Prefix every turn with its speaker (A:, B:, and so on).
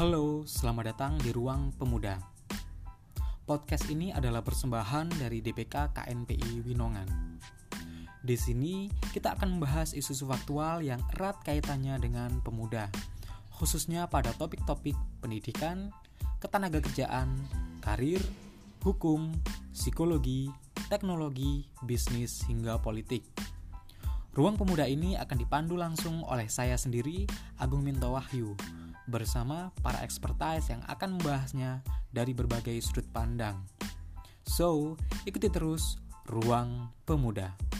A: Halo, selamat datang di Ruang Pemuda. Podcast ini adalah persembahan dari DPK KNPI Winongan. Di sini kita akan membahas isu-isu faktual yang erat kaitannya dengan pemuda, khususnya pada topik-topik pendidikan, ketenagakerjaan, karir, hukum, psikologi, teknologi, bisnis, hingga politik. Ruang Pemuda ini akan dipandu langsung oleh saya sendiri, Agung Minto Wahyu, bersama para expertise yang akan membahasnya dari berbagai sudut pandang. So, ikuti terus Ruang Pemuda.